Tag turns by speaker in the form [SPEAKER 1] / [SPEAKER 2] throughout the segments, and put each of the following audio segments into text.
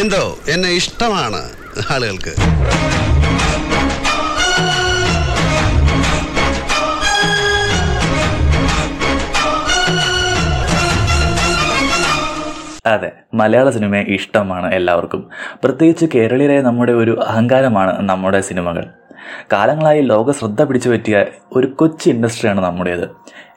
[SPEAKER 1] എന്തോ? എന്നെ ഇഷ്ടമാണ് ആളുകൾക്ക്.
[SPEAKER 2] അതെ മലയാള സിനിമയെ ഇഷ്ടമാണ് എല്ലാവർക്കും. പ്രത്യേകിച്ച് കേരളീയരായ നമ്മുടെ ഒരു അഹങ്കാരമാണ് നമ്മുടെ സിനിമകൾ. കാലങ്ങളായി ലോക ശ്രദ്ധ പിടിച്ചു പറ്റിയ ഒരു കൊച്ചു ഇൻഡസ്ട്രിയാണ് നമ്മുടേത്.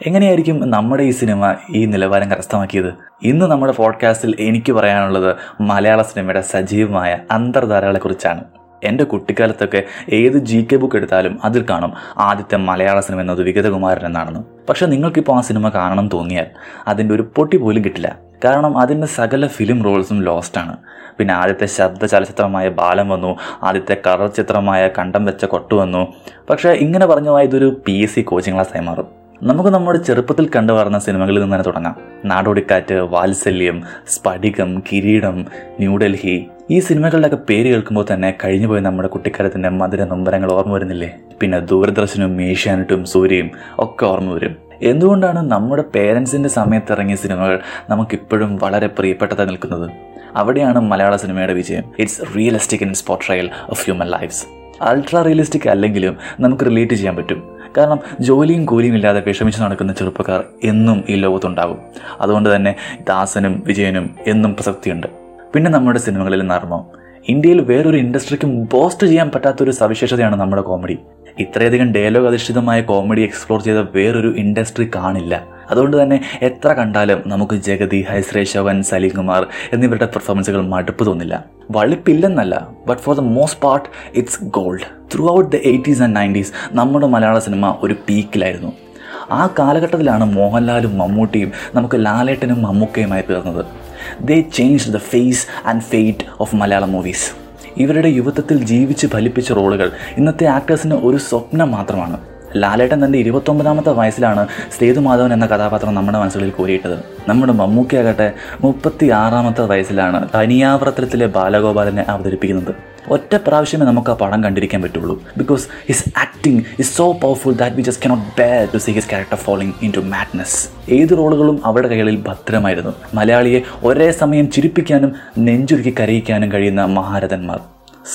[SPEAKER 2] എങ്ങനെയായിരിക്കും നമ്മുടെ ഈ സിനിമ ഈ നിലവാരം കരസ്ഥമാക്കിയത്? ഇന്ന് നമ്മുടെ പോഡ്കാസ്റ്റിൽ എനിക്ക് പറയാനുള്ളത് മലയാള സിനിമയുടെ സജീവമായ അന്തർധാരകളെക്കുറിച്ചാണ് എന്റെ കുട്ടിക്കാലത്തൊക്കെ ഏത് ജി കെ ബുക്ക് എടുത്താലും അതിൽ കാണും ആദ്യത്തെ മലയാള സിനിമ എന്നത് വിഗതകുമാരൻ എന്നാണെന്ന്. പക്ഷെ നിങ്ങൾക്കിപ്പോൾ ആ സിനിമ കാണണം തോന്നിയാൽ അതിന്റെ ഒരു പൊട്ടി പോലും കിട്ടില്ല. കാരണം അതിന്റെ സകല ഫിലിം റോൾസും ലോസ്റ്റാണ് പിന്നെ ആദ്യത്തെ ശബ്ദ ചലച്ചിത്രമായ ബാലം വന്നു ആദ്യത്തെ കളർ ചിത്രമായ കണ്ടം വെച്ച കൊട്ടു വന്നു. പക്ഷേ ഇങ്ങനെ പറഞ്ഞു പോയാൽ ഇതൊരു പി എസ് സി കോച്ചിങ് ക്ലാസ്സായി മാറും. നമുക്ക് നമ്മുടെ ചെറുപ്പത്തിൽ കണ്ടു വളർന്ന സിനിമകളിൽ നിന്ന് തന്നെ തുടങ്ങാം. നാടോടിക്കാറ്റ് വാത്സല്യം സ്ഫടികം കിരീടം ന്യൂഡൽഹി ഈ സിനിമകളുടെയൊക്കെ പേര് കേൾക്കുമ്പോൾ തന്നെ കഴിഞ്ഞുപോയി നമ്മുടെ കുട്ടിക്കാലത്തിന്റെ മധുര നൊമ്പരങ്ങൾ ഓർമ്മ വരുന്നില്ലേ? പിന്നെ ദൂരദർശനും ഏഷ്യാനെറ്റും സൂര്യയും ഒക്കെ ഓർമ്മ വരും. എന്തുകൊണ്ടാണ് നമ്മുടെ പേരൻസിന്റെ സമയത്ത് ഇറങ്ങിയ സിനിമകൾ നമുക്കിപ്പോഴും വളരെ പ്രിയപ്പെട്ടതായി നിൽക്കുന്നത്? അവിടെയാണ് മലയാള സിനിമയുടെ വിജയം. It's realistic in portrayal of human life's ultra realistic അല്ലെങ്കിലും നമുക്ക് റിലേറ്റ് ചെയ്യാൻ പറ്റും. കാരണം ജോലിയും കൂലിയും ഇല്ലാതെ വിഷമിച്ച് നടക്കുന്ന ചെറുപ്പക്കാർ എന്നും ഈ ലോകത്തുണ്ടാകും. അതുകൊണ്ട് തന്നെ ദാസനും വിജയനും എന്നും പ്രസക്തിയുണ്ട്. പിന്നെ നമ്മുടെ സിനിമകളിൽ നർമ്മം ഇന്ത്യയിൽ വേറൊരു ഇൻഡസ്ട്രിക്കും ബോസ്റ്റ് ചെയ്യാൻ പറ്റാത്തൊരു സവിശേഷതയാണ് നമ്മുടെ കോമഡി ഇത്രയധികം ഡയലോഗ് അധിഷ്ഠിതമായ കോമഡി എക്സ്പ്ലോർ ചെയ്ത വേറൊരു ഇൻഡസ്ട്രി കാണില്ല. അതുകൊണ്ട് തന്നെ എത്ര കണ്ടാലും നമുക്ക് ജഗതി ഹൈസ്രേശവൻ സലീം കുമാർ എന്നിവരുടെ പെർഫോമൻസുകൾ മടുപ്പ് തോന്നില്ല. വളിപ്പില്ലെന്നല്ല but for the most part it's gold throughout the eighties and nineties നമ്മുടെ മലയാള സിനിമ ഒരു പീക്കിലായിരുന്നു ആ കാലഘട്ടത്തിലാണ് മോഹൻലാലും മമ്മൂട്ടിയും നമുക്ക് ലാലേട്ടനും മമ്മൂക്കയുമായി തീർന്നത് they change the face and fate of Malayalam movies ഇവരുടെ യുവത്വത്തിൽ ജീവിച്ച് ഫലിപ്പിച്ച റോളുകൾ. ഇന്നത്തെ ആക്ടേഴ്സിന് ഒരു സ്വപ്നം മാത്രമാണ്. ലാലേട്ടൻ തന്റെ ഇരുപത്തൊമ്പതാമത്തെ വയസ്സിലാണ് സേതുമാധവൻ എന്ന കഥാപാത്രം നമ്മുടെ മനസ്സുകളിൽ കോരിയിട്ടത്. നമ്മുടെ മമ്മൂക്കയാകട്ടെ മുപ്പത്തി ആറാമത്തെ വയസ്സിലാണ് തനിയാവർത്തനത്തിലെ ബാലഗോപാലനെ അവതരിപ്പിക്കുന്നത്. ഒറ്റ പ്രാവശ്യമേ നമുക്ക് ആ പടം കണ്ടിരിക്കാൻ പറ്റുള്ളൂ. Because his acting is so powerful that we just cannot bear to see his character following into madness ഏത് റോളുകളും അവരുടെ കൈകളിൽ ഭദ്രമായിരുന്നു. മലയാളിയെ ഒരേ സമയം ചിരിപ്പിക്കാനും നെഞ്ചുരുക്കി കരയിക്കാനും കഴിയുന്ന മഹാരഥന്മാർ.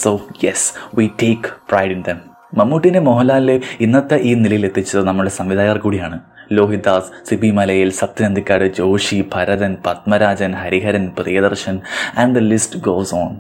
[SPEAKER 2] So yes we take pride in them മമ്മൂട്ടിനെ മോഹൻലാലിനെ ഇന്നത്തെ ഈ നിലയിൽ എത്തിച്ചത് നമ്മുടെ സംവിധായകർ കൂടിയാണ്. Lohidas Sibi Malayil Sathyan Anthikad Joshiy Bharathan Padmarajan Hariharan Priyadarshan and the list goes on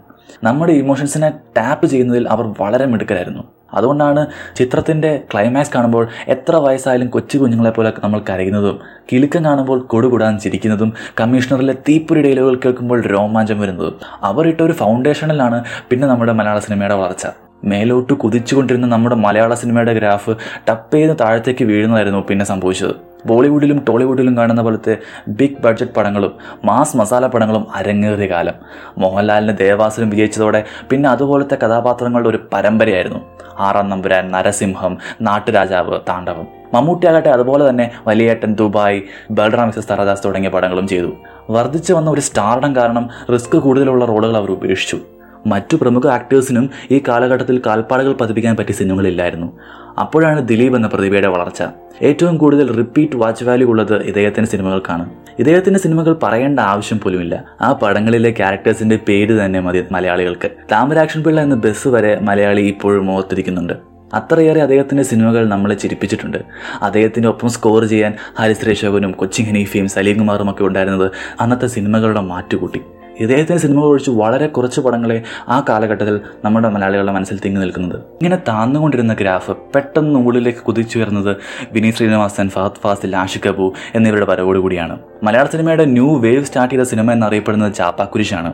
[SPEAKER 2] നമ്മുടെ ഇമോഷൻസിനെ ടാപ്പ് ചെയ്യുന്നതിൽ അവർ വളരെ മിടുക്കരായിരുന്നു. അതുകൊണ്ടാണ് ചിത്രത്തിന്റെ ക്ലൈമാക്സ് കാണുമ്പോൾ എത്ര വയസ്സായാലും കൊച്ചു കുഞ്ഞുങ്ങളെ പോലെ നമ്മൾ കരയുന്നതും കിലുക്കം കാണുമ്പോൾ കൊടുകൂടാൻ ചിരിക്കുന്നതും കമ്മീഷണറിലെ തീപ്പൊരി ഡയലോഗുകൾ കേൾക്കുമ്പോൾ രോമാഞ്ചം വരുന്നതും അവർ ഇട്ട ഒരു ഫൗണ്ടേഷനിലാണ് പിന്നെ നമ്മുടെ മലയാള സിനിമയുടെ വളർച്ച. മേലോട്ട് കുതിച്ചുകൊണ്ടിരുന്ന നമ്മുടെ മലയാള സിനിമയുടെ ഗ്രാഫ് ടപ്പ് ചെയ്ത് താഴത്തേക്ക് വീഴുന്നതായിരുന്നു പിന്നെ സംഭവിച്ചത്. ബോളിവുഡിലും ടോളിവുഡിലും കാണുന്ന പോലത്തെ ബിഗ് ബഡ്ജറ്റ് പടങ്ങളും മാസ് മസാല പടങ്ങളും അരങ്ങേറിയ കാലം. മോഹൻലാലിന് ദേവാസുരം വിജയിച്ചതോടെ പിന്നെ അതുപോലത്തെ കഥാപാത്രങ്ങളുടെ ഒരു പരമ്പരയായിരുന്നു. ആറാം നമ്പുരാൻ നരസിംഹം നാട്ടുരാജാവ് താണ്ഡവം. മമ്മൂട്ടിയാകട്ടെ അതുപോലെ തന്നെ വലിയേട്ടൻ ദുബായ് ബൽറാം മിസസ് തറദാസ് തുടങ്ങിയ പടങ്ങളും ചെയ്തു. വർദ്ധിച്ചു വന്ന ഒരു സ്റ്റാർഡം കാരണം റിസ്ക് കൂടുതലുള്ള റോളുകൾ അവർ ഉപേക്ഷിച്ചു. മറ്റു പ്രമുഖ ആക്ടേഴ്സിനും ഈ കാലഘട്ടത്തിൽ കാൽപ്പാടുകൾ പതിപ്പിക്കാൻ പറ്റിയ സിനിമകളില്ലായിരുന്നു. അപ്പോഴാണ് ദിലീപ് എന്ന പ്രതിഭയുടെ വളർച്ച. ഏറ്റവും കൂടുതൽ റിപ്പീറ്റ് വാച്ച് വാല്യൂ ഉള്ളത് ഇദ്ദേഹത്തിന്റെ സിനിമകൾക്കാണ്. ഇദ്ദേഹത്തിന്റെ സിനിമകൾ പറയേണ്ട ആവശ്യം പോലുമില്ല. ആ പടങ്ങളിലെ ക്യാരക്ടേഴ്സിന്റെ പേര് തന്നെ മതി മലയാളികൾക്ക്. താമരാക്ഷൻ പിള്ള എന്ന ബസ് വരെ മലയാളി ഇപ്പോഴും ഓർത്തിരിക്കുന്നുണ്ട് അത്രയേറെ അദ്ദേഹത്തിന്റെ സിനിമകൾ നമ്മളെ ചിരിപ്പിച്ചിട്ടുണ്ട്. അദ്ദേഹത്തിന്റെ ഒപ്പം സ്കോർ ചെയ്യാൻ ഹാരിസ് രേഷകനും കൊച്ചിൻ ഹനീഫയും സലീം കുമാറും ഒക്കെ ഉണ്ടായിരുന്നത് അന്നത്തെ സിനിമകളുടെ മാറ്റുകൂട്ടി. ഇദ്ദേഹത്തിന്റെ സിനിമകൾ ഒഴിച്ച് വളരെ കുറച്ച് പടങ്ങളെ ആ കാലഘട്ടത്തിൽ നമ്മുടെ മലയാളികളുടെ മനസ്സിൽ തിങ്ങി നിൽക്കുന്നത്. ഇങ്ങനെ താന്നുകൊണ്ടിരുന്ന ഗ്രാഫ് പെട്ടെന്ന് മുകളിലേക്ക് കുതിച്ചുയർന്നത് വിനീത് ശ്രീനിവാസൻ ഫഹദ് ഫാസിൽ ആഷിഖ് കപൂർ എന്നിവരുടെ വരവോടുകൂടിയാണ് മലയാള സിനിമയുടെ ന്യൂ വേവ് സ്റ്റാർട്ട് ചെയ്ത സിനിമ എന്നറിയപ്പെടുന്നത് ചാപ്പാക്കുരിശാണ്.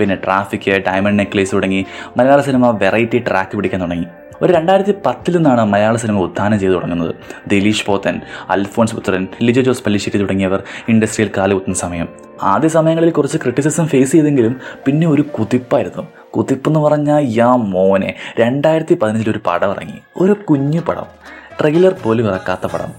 [SPEAKER 2] പിന്നെ ട്രാഫിക് ഡയമണ്ട് നെക്ലേസ് തുടങ്ങി മലയാള സിനിമ വെറൈറ്റി ട്രാക്ക് പിടിക്കാൻ തുടങ്ങി. ഒരു രണ്ടായിരത്തി പത്തിൽ നിന്നാണ് മലയാള സിനിമ ഉത്ഥാനം ചെയ്തു തുടങ്ങുന്നത്. ദിലീഷ് പോത്തൻ അൽഫോൺസ് പുത്രൻ ലിജോ ജോസ് പല്ലിശ്ശേരി തുടങ്ങിയവർ ഇൻഡസ്ട്രിയിൽ കാലുകുത്തുന്ന സമയം. ആദ്യ സമയങ്ങളിൽ കുറച്ച് ക്രിറ്റിസിസം ഫേസ് ചെയ്തെങ്കിലും പിന്നെ ഒരു കുതിപ്പായിരുന്നു. കുതിപ്പെന്ന് പറഞ്ഞാൽ യാ മോനെ രണ്ടായിരത്തി പതിനഞ്ചിൽ ഒരു പടം ഇറങ്ങി ഒരു കുഞ്ഞു പടം. ട്രെയിലർ പോലും ഇറക്കാത്ത പടം.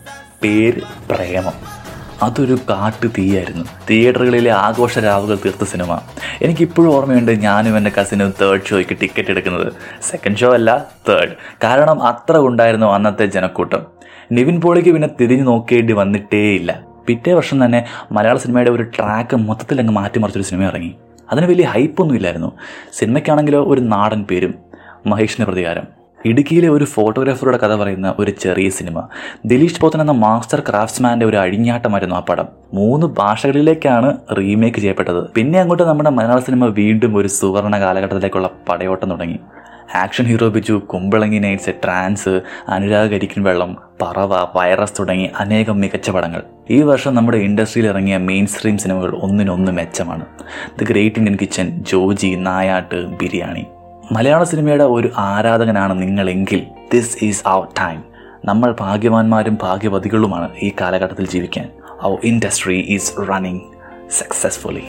[SPEAKER 2] പേര് പ്രേമം. അതൊരു കാട്ടു തീയായിരുന്നു. തിയേറ്ററുകളിലെ ആഘോഷ രാവുകൾ തീർത്ത സിനിമ. എനിക്കിപ്പോഴും ഓർമ്മയുണ്ട് ഞാനും എന്റെ കസിനും തേർഡ് ഷോയ്ക്ക് ടിക്കറ്റ് എടുക്കുന്നത്. സെക്കൻഡ് ഷോ അല്ല തേർഡ് കാരണം അത്ര ഉണ്ടായിരുന്നു അന്നത്തെ ജനക്കൂട്ടം. നിവിൻ പോളിക്ക് പിന്നെ തിരിഞ്ഞു നോക്കേണ്ടി വന്നിട്ടേയില്ല. പിറ്റേ വർഷം തന്നെ മലയാള സിനിമയുടെ ഒരു ട്രാക്ക് മൊത്തത്തിൽ അങ്ങ് മാറ്റിമറിച്ചൊരു സിനിമ ഇറങ്ങി. അതിന് വലിയ ഹൈപ്പൊന്നും ഇല്ലായിരുന്നു. സിനിമയ്ക്കാണെങ്കിലോ ഒരു നാടൻ പേരും. മഹേഷിന്റെ പ്രതികാരം. ഇടുക്കിയിലെ ഒരു ഫോട്ടോഗ്രാഫറുടെ കഥ പറയുന്ന ഒരു ചെറിയ സിനിമ. ദിലീഷ് പോത്തൻ എന്ന മാസ്റ്റർ ക്രാഫ്റ്റ്സ്മാന്റെ ഒരു അഴിഞ്ഞാട്ടമായിരുന്നു ആ പടം. മൂന്ന് ഭാഷകളിലേക്കാണ് റീമേക്ക് ചെയ്യപ്പെട്ടത്. പിന്നെ അങ്ങോട്ട് നമ്മുടെ മലയാള സിനിമ വീണ്ടും ഒരു സുവർണ കാലഘട്ടത്തിലേക്കുള്ള പടയോട്ടം തുടങ്ങി. Action hero Biju Kumbalangi nights trance Anurag Karikkin Vellam Parava virus തുടങ്ങി അനേകം മികച്ച പടങ്ങൾ. ഈ വർഷം നമ്മുടെ ഇൻഡസ്ട്രിയിൽ ഇറങ്ങിയ മെയിൻ സ്ട്രീം സിനിമകൾ ഒന്നിനൊന്ന് മെച്ചമാണ്. The great Indian kitchen Joji Nayattu Biriyani. Malayala സിനിമയുടെ ഒരു ആരാധകനാണ് നിങ്ങളെങ്കിൽ ദിസ് ഈസ് അവർ ടൈം നമ്മൾ ഭാഗ്യവാന്മാരും ഭാഗ്യവതികളുമാണ് ഈ കാലഘട്ടത്തിൽ ജീവിക്കാൻ. അവർ ഇൻഡസ്ട്രി ഈസ് റണ്ണിങ് സക്സസ്ഫുള്ളി